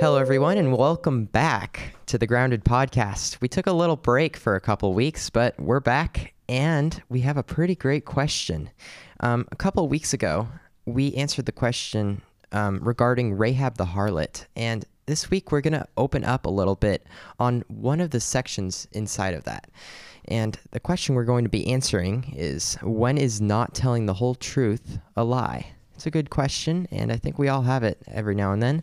Hello, everyone, and welcome back to the Grounded Podcast. We took a little break for a couple weeks, but we're back and we have a pretty great question. Um, a couple weeks ago, we answered the question um, regarding Rahab the harlot, and this week we're going to open up a little bit on one of the sections inside of that. And the question we're going to be answering is when is not telling the whole truth a lie? It's a good question, and I think we all have it every now and then.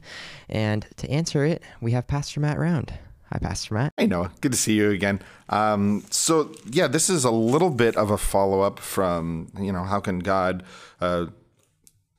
And to answer it, we have Pastor Matt Round. Hi, Pastor Matt. Hey, Noah. Good to see you again. Um, so, yeah, this is a little bit of a follow up from, you know, how can God uh,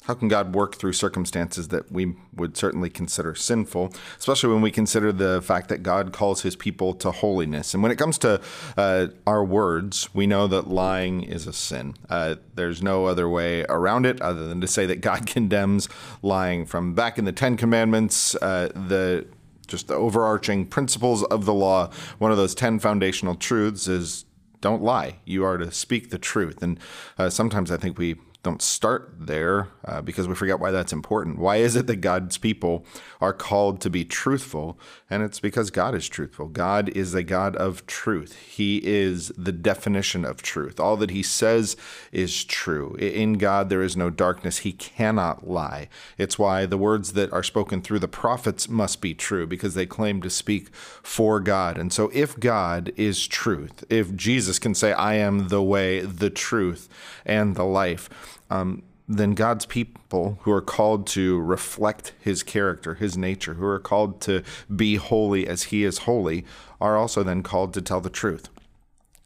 how can God work through circumstances that we would certainly consider sinful, especially when we consider the fact that God calls his people to holiness? And when it comes to uh, our words, we know that lying is a sin. Uh, there's no other way around it other than to say that God condemns lying. From back in the Ten Commandments, uh, the just the overarching principles of the law, one of those 10 foundational truths is don't lie. You are to speak the truth. And uh, sometimes I think we don't start there uh, because we forget why that's important. Why is it that God's people are called to be truthful? And it's because God is truthful. God is a God of truth. He is the definition of truth. All that He says is true. In God, there is no darkness. He cannot lie. It's why the words that are spoken through the prophets must be true because they claim to speak for God. And so, if God is truth, if Jesus can say, I am the way, the truth, and the life, um, then God's people who are called to reflect his character, his nature, who are called to be holy as he is holy, are also then called to tell the truth.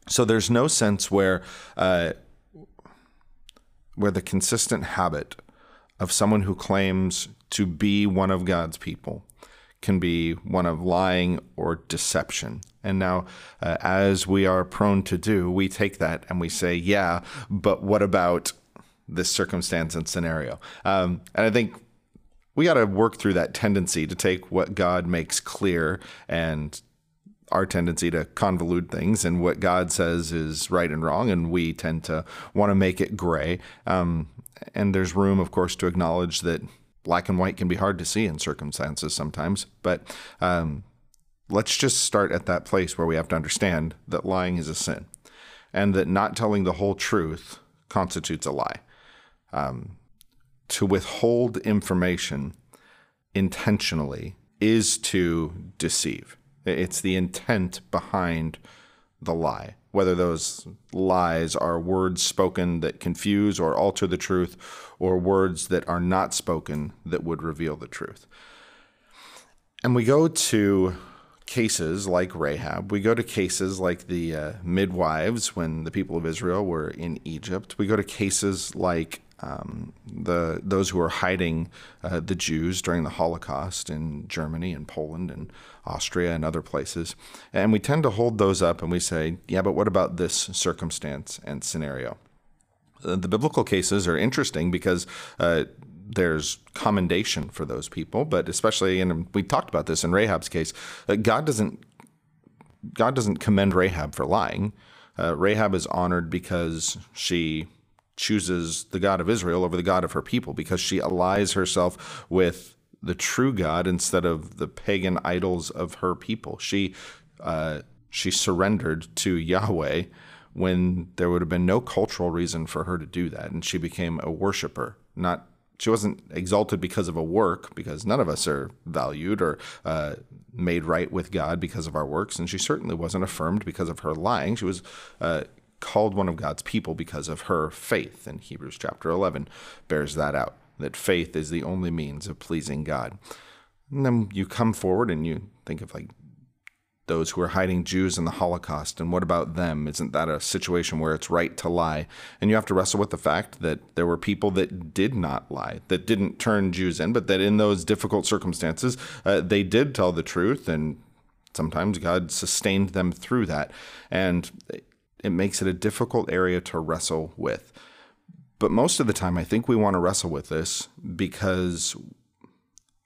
So there's no sense where uh, where the consistent habit of someone who claims to be one of God's people can be one of lying or deception. And now, uh, as we are prone to do, we take that and we say, yeah, but what about this circumstance and scenario. Um, and I think we got to work through that tendency to take what God makes clear and our tendency to convolute things and what God says is right and wrong, and we tend to want to make it gray. Um, and there's room, of course, to acknowledge that black and white can be hard to see in circumstances sometimes. But um, let's just start at that place where we have to understand that lying is a sin and that not telling the whole truth constitutes a lie um, to withhold information intentionally is to deceive. It's the intent behind the lie, whether those lies are words spoken that confuse or alter the truth, or words that are not spoken that would reveal the truth. And we go to cases like Rahab. We go to cases like the uh, midwives when the people of Israel were in Egypt. We go to cases like um, the those who are hiding uh, the Jews during the Holocaust in Germany and Poland and Austria and other places, and we tend to hold those up and we say, yeah, but what about this circumstance and scenario? Uh, the biblical cases are interesting because. Uh, there's commendation for those people, but especially, and we talked about this in Rahab's case, uh, God doesn't God doesn't commend Rahab for lying. Uh, Rahab is honored because she chooses the God of Israel over the God of her people because she allies herself with the true God instead of the pagan idols of her people. She uh, she surrendered to Yahweh when there would have been no cultural reason for her to do that, and she became a worshiper. Not she wasn't exalted because of a work, because none of us are valued or uh, made right with God because of our works, and she certainly wasn't affirmed because of her lying. She was uh, called one of God's people because of her faith. And Hebrews chapter 11 bears that out that faith is the only means of pleasing God. And then you come forward and you think of like those who are hiding Jews in the Holocaust, and what about them? Isn't that a situation where it's right to lie? And you have to wrestle with the fact that there were people that did not lie, that didn't turn Jews in, but that in those difficult circumstances, uh, they did tell the truth, and sometimes God sustained them through that. And it makes it a difficult area to wrestle with. But most of the time, I think we want to wrestle with this because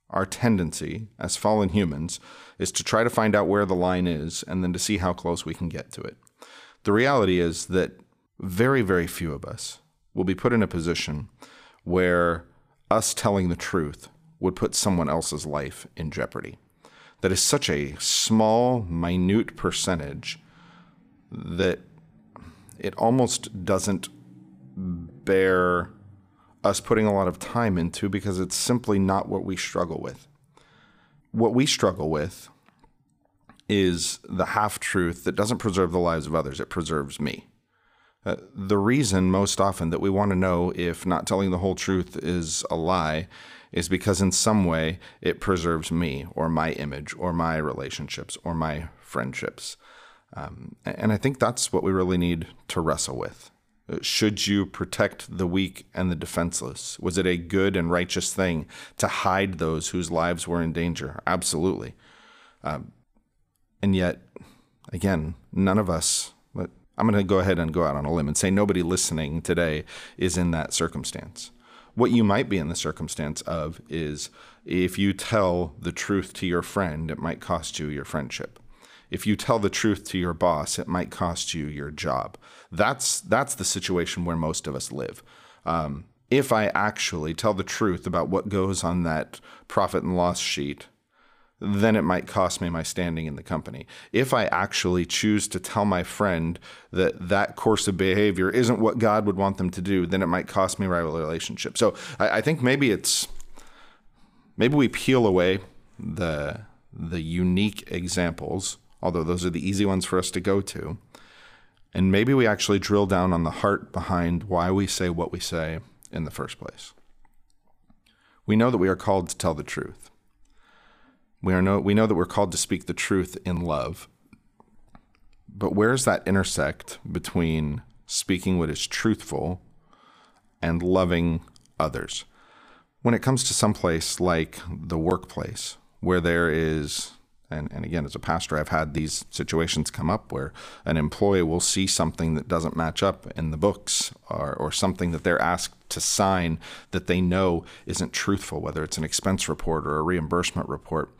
our tendency as fallen humans is to try to find out where the line is and then to see how close we can get to it. The reality is that very, very few of us will be put in a position where us telling the truth would put someone else's life in jeopardy. That is such a small, minute percentage that it almost doesn't bear us putting a lot of time into because it's simply not what we struggle with. What we struggle with is the half truth that doesn't preserve the lives of others, it preserves me. Uh, the reason, most often, that we want to know if not telling the whole truth is a lie is because, in some way, it preserves me or my image or my relationships or my friendships. Um, and I think that's what we really need to wrestle with. Uh, should you protect the weak and the defenseless? Was it a good and righteous thing to hide those whose lives were in danger? Absolutely. Um, and yet, again, none of us, I'm going to go ahead and go out on a limb and say nobody listening today is in that circumstance. What you might be in the circumstance of is if you tell the truth to your friend, it might cost you your friendship. If you tell the truth to your boss, it might cost you your job. That's that's the situation where most of us live. Um, if I actually tell the truth about what goes on that profit and loss sheet, then it might cost me my standing in the company. If I actually choose to tell my friend that that course of behavior isn't what God would want them to do, then it might cost me my relationship. So I, I think maybe it's maybe we peel away the the unique examples although those are the easy ones for us to go to. And maybe we actually drill down on the heart behind why we say what we say in the first place. We know that we are called to tell the truth. We, are know, we know that we're called to speak the truth in love. But where does that intersect between speaking what is truthful and loving others? When it comes to some place like the workplace, where there is and, and again, as a pastor, I've had these situations come up where an employee will see something that doesn't match up in the books or, or something that they're asked to sign that they know isn't truthful, whether it's an expense report or a reimbursement report.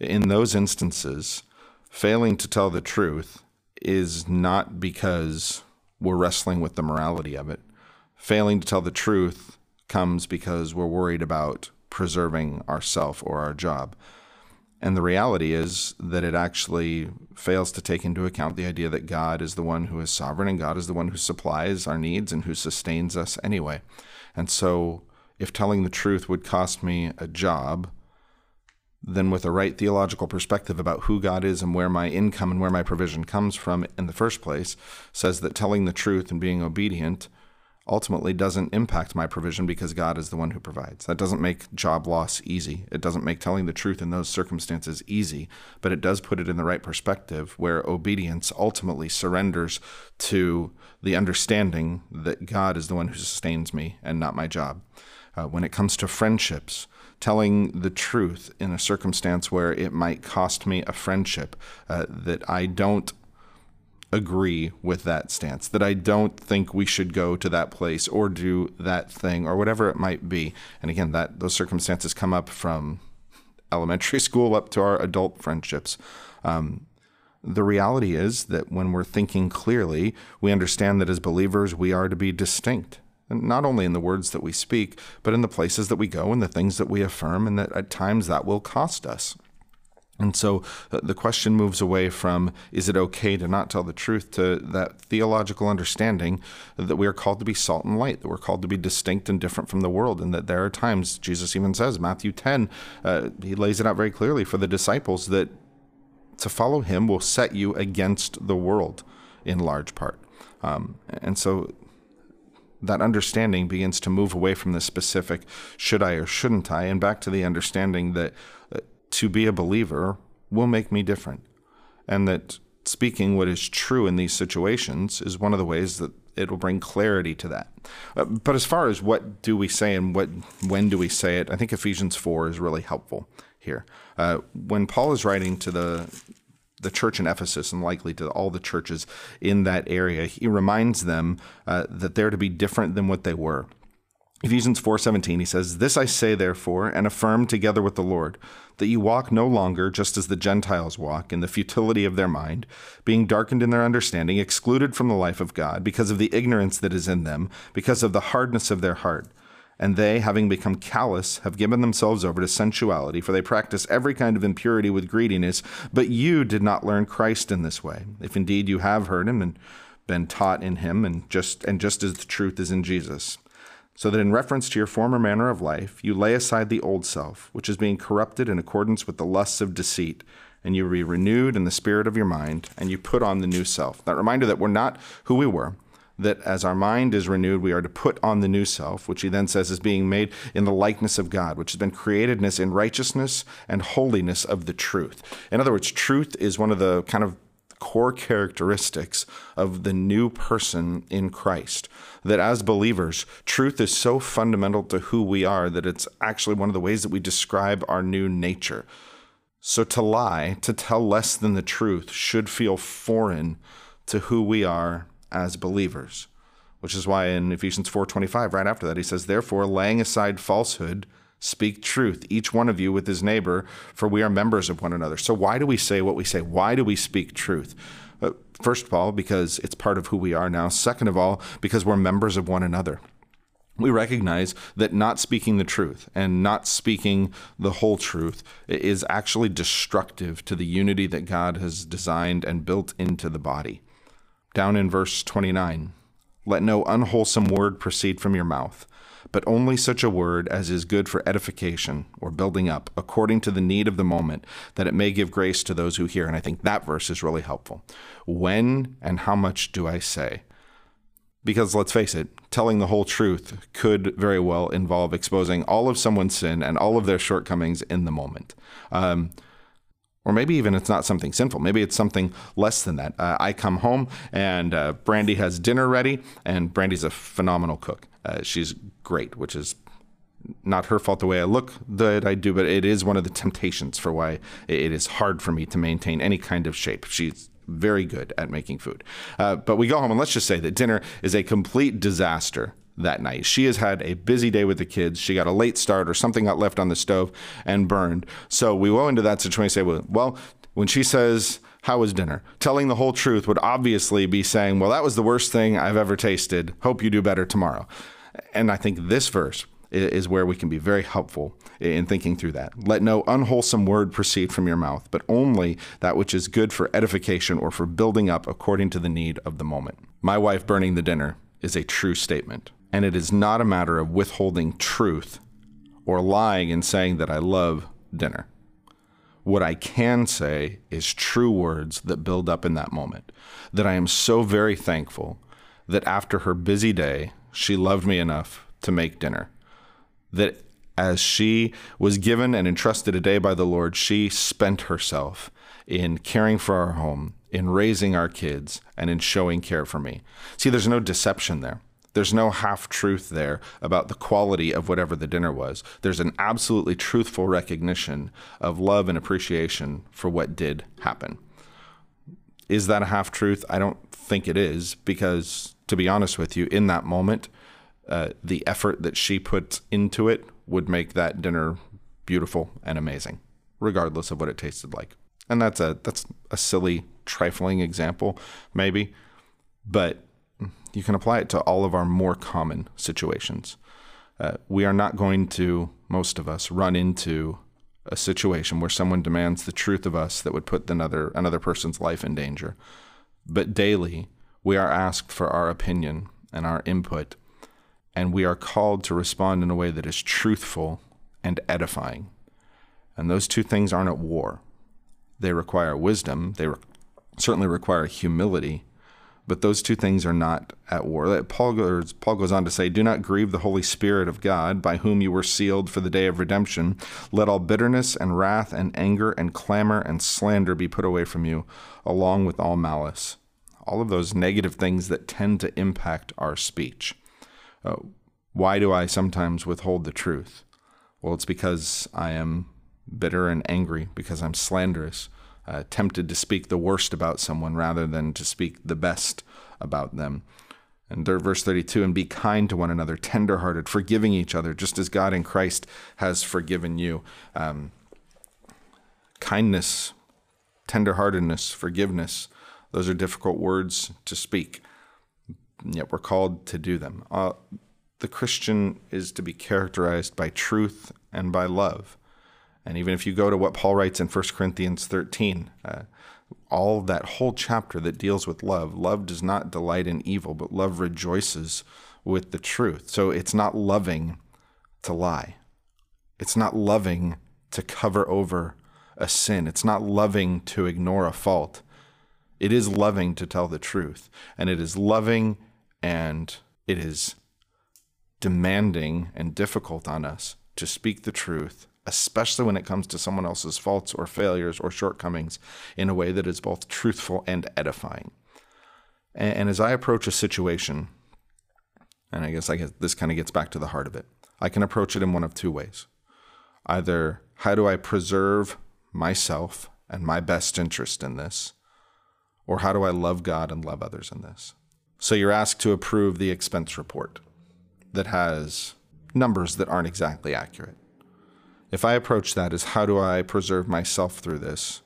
In those instances, failing to tell the truth is not because we're wrestling with the morality of it. Failing to tell the truth comes because we're worried about preserving ourself or our job. And the reality is that it actually fails to take into account the idea that God is the one who is sovereign and God is the one who supplies our needs and who sustains us anyway. And so, if telling the truth would cost me a job, then with a right theological perspective about who God is and where my income and where my provision comes from in the first place, says that telling the truth and being obedient ultimately doesn't impact my provision because God is the one who provides. That doesn't make job loss easy. It doesn't make telling the truth in those circumstances easy, but it does put it in the right perspective where obedience ultimately surrenders to the understanding that God is the one who sustains me and not my job. Uh, when it comes to friendships, telling the truth in a circumstance where it might cost me a friendship uh, that I don't agree with that stance, that I don't think we should go to that place or do that thing or whatever it might be. And again, that those circumstances come up from elementary school up to our adult friendships. Um, the reality is that when we're thinking clearly, we understand that as believers, we are to be distinct. And not only in the words that we speak, but in the places that we go and the things that we affirm, and that at times that will cost us. And so uh, the question moves away from is it okay to not tell the truth to that theological understanding that we are called to be salt and light, that we're called to be distinct and different from the world, and that there are times, Jesus even says, Matthew 10, uh, he lays it out very clearly for the disciples that to follow him will set you against the world in large part. Um, and so that understanding begins to move away from the specific should I or shouldn't I, and back to the understanding that to be a believer will make me different. And that speaking what is true in these situations is one of the ways that it will bring clarity to that. Uh, but as far as what do we say and what when do we say it, I think Ephesians 4 is really helpful here. Uh, when Paul is writing to the the church in Ephesus and likely to all the churches in that area, he reminds them uh, that they're to be different than what they were. Ephesians 4:17 he says, "This I say therefore and affirm together with the Lord, that you walk no longer just as the Gentiles walk in the futility of their mind, being darkened in their understanding, excluded from the life of God because of the ignorance that is in them, because of the hardness of their heart." And they, having become callous, have given themselves over to sensuality, for they practice every kind of impurity with greediness. But you did not learn Christ in this way, if indeed you have heard him and been taught in him, and just and just as the truth is in Jesus. So that in reference to your former manner of life, you lay aside the old self, which is being corrupted in accordance with the lusts of deceit, and you be renewed in the spirit of your mind, and you put on the new self. That reminder that we're not who we were that as our mind is renewed, we are to put on the new self, which he then says is being made in the likeness of God, which has been createdness in righteousness and holiness of the truth. In other words, truth is one of the kind of core characteristics of the new person in Christ. That as believers, truth is so fundamental to who we are that it's actually one of the ways that we describe our new nature. So to lie, to tell less than the truth, should feel foreign to who we are as believers. Which is why in Ephesians 4:25 right after that he says therefore laying aside falsehood speak truth each one of you with his neighbor for we are members of one another. So why do we say what we say? Why do we speak truth? Uh, first of all because it's part of who we are now. Second of all because we're members of one another we recognize that not speaking the truth and not speaking the whole truth is actually destructive to the unity that God has designed and built into the body down in verse 29. Let no unwholesome word proceed from your mouth, but only such a word as is good for edification or building up, according to the need of the moment, that it may give grace to those who hear. And I think that verse is really helpful. When and how much do I say? Because let's face it, telling the whole truth could very well involve exposing all of someone's sin and all of their shortcomings in the moment. Um, or maybe even it's not something sinful. Maybe it's something less than that. Uh, I come home and uh, Brandy has dinner ready, and Brandy's a phenomenal cook. Uh, she's great, which is not her fault the way I look that I do, but it is one of the temptations for why it is hard for me to maintain any kind of shape. She's very good at making food. Uh, but we go home, and let's just say that dinner is a complete disaster that night. She has had a busy day with the kids. She got a late start or something got left on the stove and burned. So we go into that situation and say, well, well when she says, how was dinner? Telling the whole truth would obviously be saying, well, that was the worst thing I've ever tasted. Hope you do better tomorrow. And I think this verse is where we can be very helpful in thinking through that. Let no unwholesome word proceed from your mouth, but only that which is good for edification or for building up according to the need of the moment. My wife burning the dinner is a true statement. And it is not a matter of withholding truth or lying and saying that I love dinner. What I can say is true words that build up in that moment. That I am so very thankful that after her busy day, she loved me enough to make dinner. That as she was given and entrusted a day by the Lord, she spent herself in caring for our home, in raising our kids, and in showing care for me. See, there's no deception there. There's no half truth there about the quality of whatever the dinner was. There's an absolutely truthful recognition of love and appreciation for what did happen. Is that a half truth? I don't think it is, because to be honest with you, in that moment, uh, the effort that she put into it would make that dinner beautiful and amazing, regardless of what it tasted like. And that's a that's a silly, trifling example, maybe, but you can apply it to all of our more common situations. Uh, we are not going to, most of us, run into a situation where someone demands the truth of us that would put another another person's life in danger. But daily, we are asked for our opinion and our input, and we are called to respond in a way that is truthful and edifying. And those two things aren't at war. They require wisdom. They re- certainly require humility, but those two things are not at war. Paul goes, Paul goes on to say, Do not grieve the Holy Spirit of God, by whom you were sealed for the day of redemption. Let all bitterness and wrath and anger and clamor and slander be put away from you, along with all malice. All of those negative things that tend to impact our speech. Uh, why do I sometimes withhold the truth? Well, it's because I am bitter and angry, because I'm slanderous uh, tempted to speak the worst about someone rather than to speak the best about them. And verse 32 and be kind to one another, tenderhearted, forgiving each other, just as God in Christ has forgiven you. Um, kindness, tenderheartedness, forgiveness, those are difficult words to speak, yet we're called to do them. Uh, the Christian is to be characterized by truth and by love. And even if you go to what Paul writes in 1 Corinthians 13, uh, all that whole chapter that deals with love, love does not delight in evil, but love rejoices with the truth. So it's not loving to lie. It's not loving to cover over a sin. It's not loving to ignore a fault. It is loving to tell the truth. And it is loving and it is demanding and difficult on us to speak the truth, especially when it comes to someone else's faults or failures or shortcomings, in a way that is both truthful and edifying. And, as I approach a situation, and I guess I guess this kind of gets back to the heart of it, I can approach it in one of two ways. Either how do I preserve myself and my best interest in this, or how do I love God and love others in this? So you're asked to approve the expense report that has numbers that aren't exactly accurate. If I approach that as how do I preserve myself through this,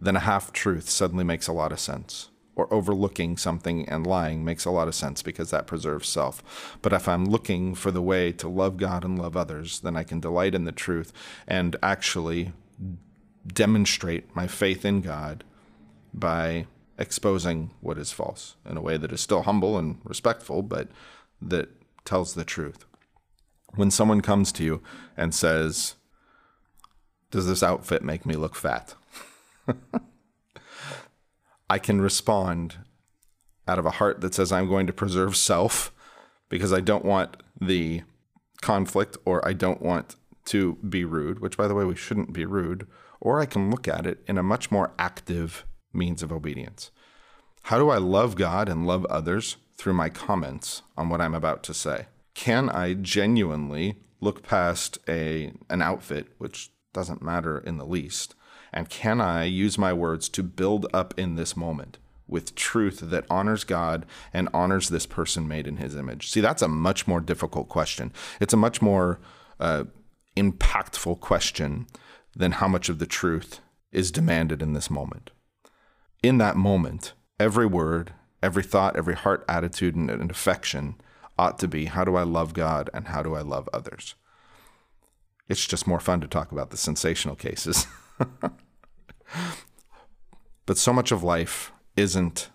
then a half truth suddenly makes a lot of sense. Or overlooking something and lying makes a lot of sense because that preserves self. But if I'm looking for the way to love God and love others, then I can delight in the truth and actually demonstrate my faith in God by exposing what is false in a way that is still humble and respectful, but that tells the truth. When someone comes to you and says, Does this outfit make me look fat? I can respond out of a heart that says, I'm going to preserve self because I don't want the conflict or I don't want to be rude, which, by the way, we shouldn't be rude. Or I can look at it in a much more active means of obedience. How do I love God and love others through my comments on what I'm about to say? Can I genuinely look past a an outfit which doesn't matter in the least and can I use my words to build up in this moment with truth that honors God and honors this person made in his image? See, that's a much more difficult question. It's a much more uh, impactful question than how much of the truth is demanded in this moment. In that moment, every word, every thought, every heart attitude, and, and affection ought to be how do I love God and how do I love others? It's just more fun to talk about the sensational cases. but so much of life isn't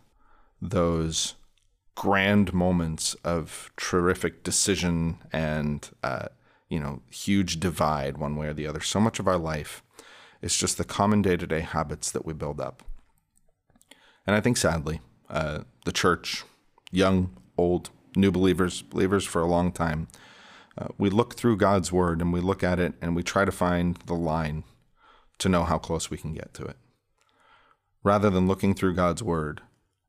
those grand moments of terrific decision and uh, you know huge divide one way or the other. So much of our life is just the common day to day habits that we build up. And I think sadly, uh, the church, young, old, new believers, believers for a long time, uh, we look through God's word and we look at it and we try to find the line to know how close we can get to it. Rather than looking through God's word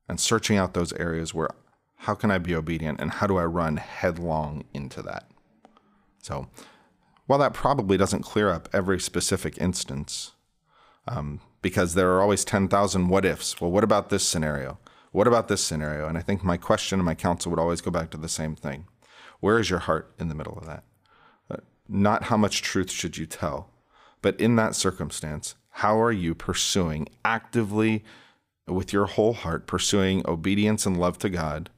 and searching out those areas where how can I be obedient and how do I run headlong into that? So, while that probably doesn't clear up every specific instance, um, because there are always 10,000 what ifs. Well, what about this scenario? What about this scenario? And I think my question and my counsel would always go back to the same thing. Where is your heart in the middle of that? Uh, not how much truth should you tell, but in that circumstance, how are you pursuing actively with your whole heart, pursuing obedience and love to God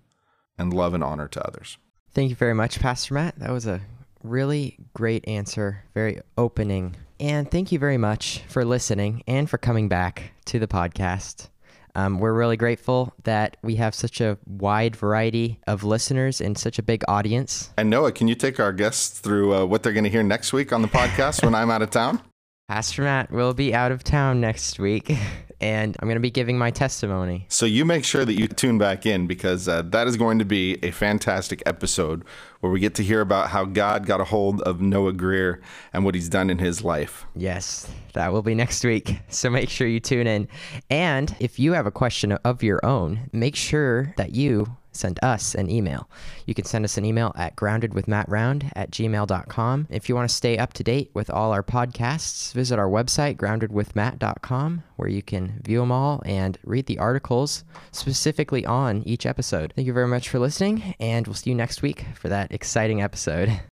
and love and honor to others? Thank you very much, Pastor Matt. That was a really great answer, very opening. And thank you very much for listening and for coming back to the podcast. Um, we're really grateful that we have such a wide variety of listeners and such a big audience. And Noah, can you take our guests through uh, what they're going to hear next week on the podcast when I'm out of town? Pastor Matt will be out of town next week, and I'm going to be giving my testimony. So you make sure that you tune back in because uh, that is going to be a fantastic episode where we get to hear about how God got a hold of Noah Greer and what he's done in his life. Yes, that will be next week. So make sure you tune in. And if you have a question of your own, make sure that you send us an email. You can send us an email at groundedwithmattround at gmail.com. If you want to stay up to date with all our podcasts, visit our website, groundedwithmatt.com, where you can view them all and read the articles specifically on each episode. Thank you very much for listening, and we'll see you next week for that exciting episode.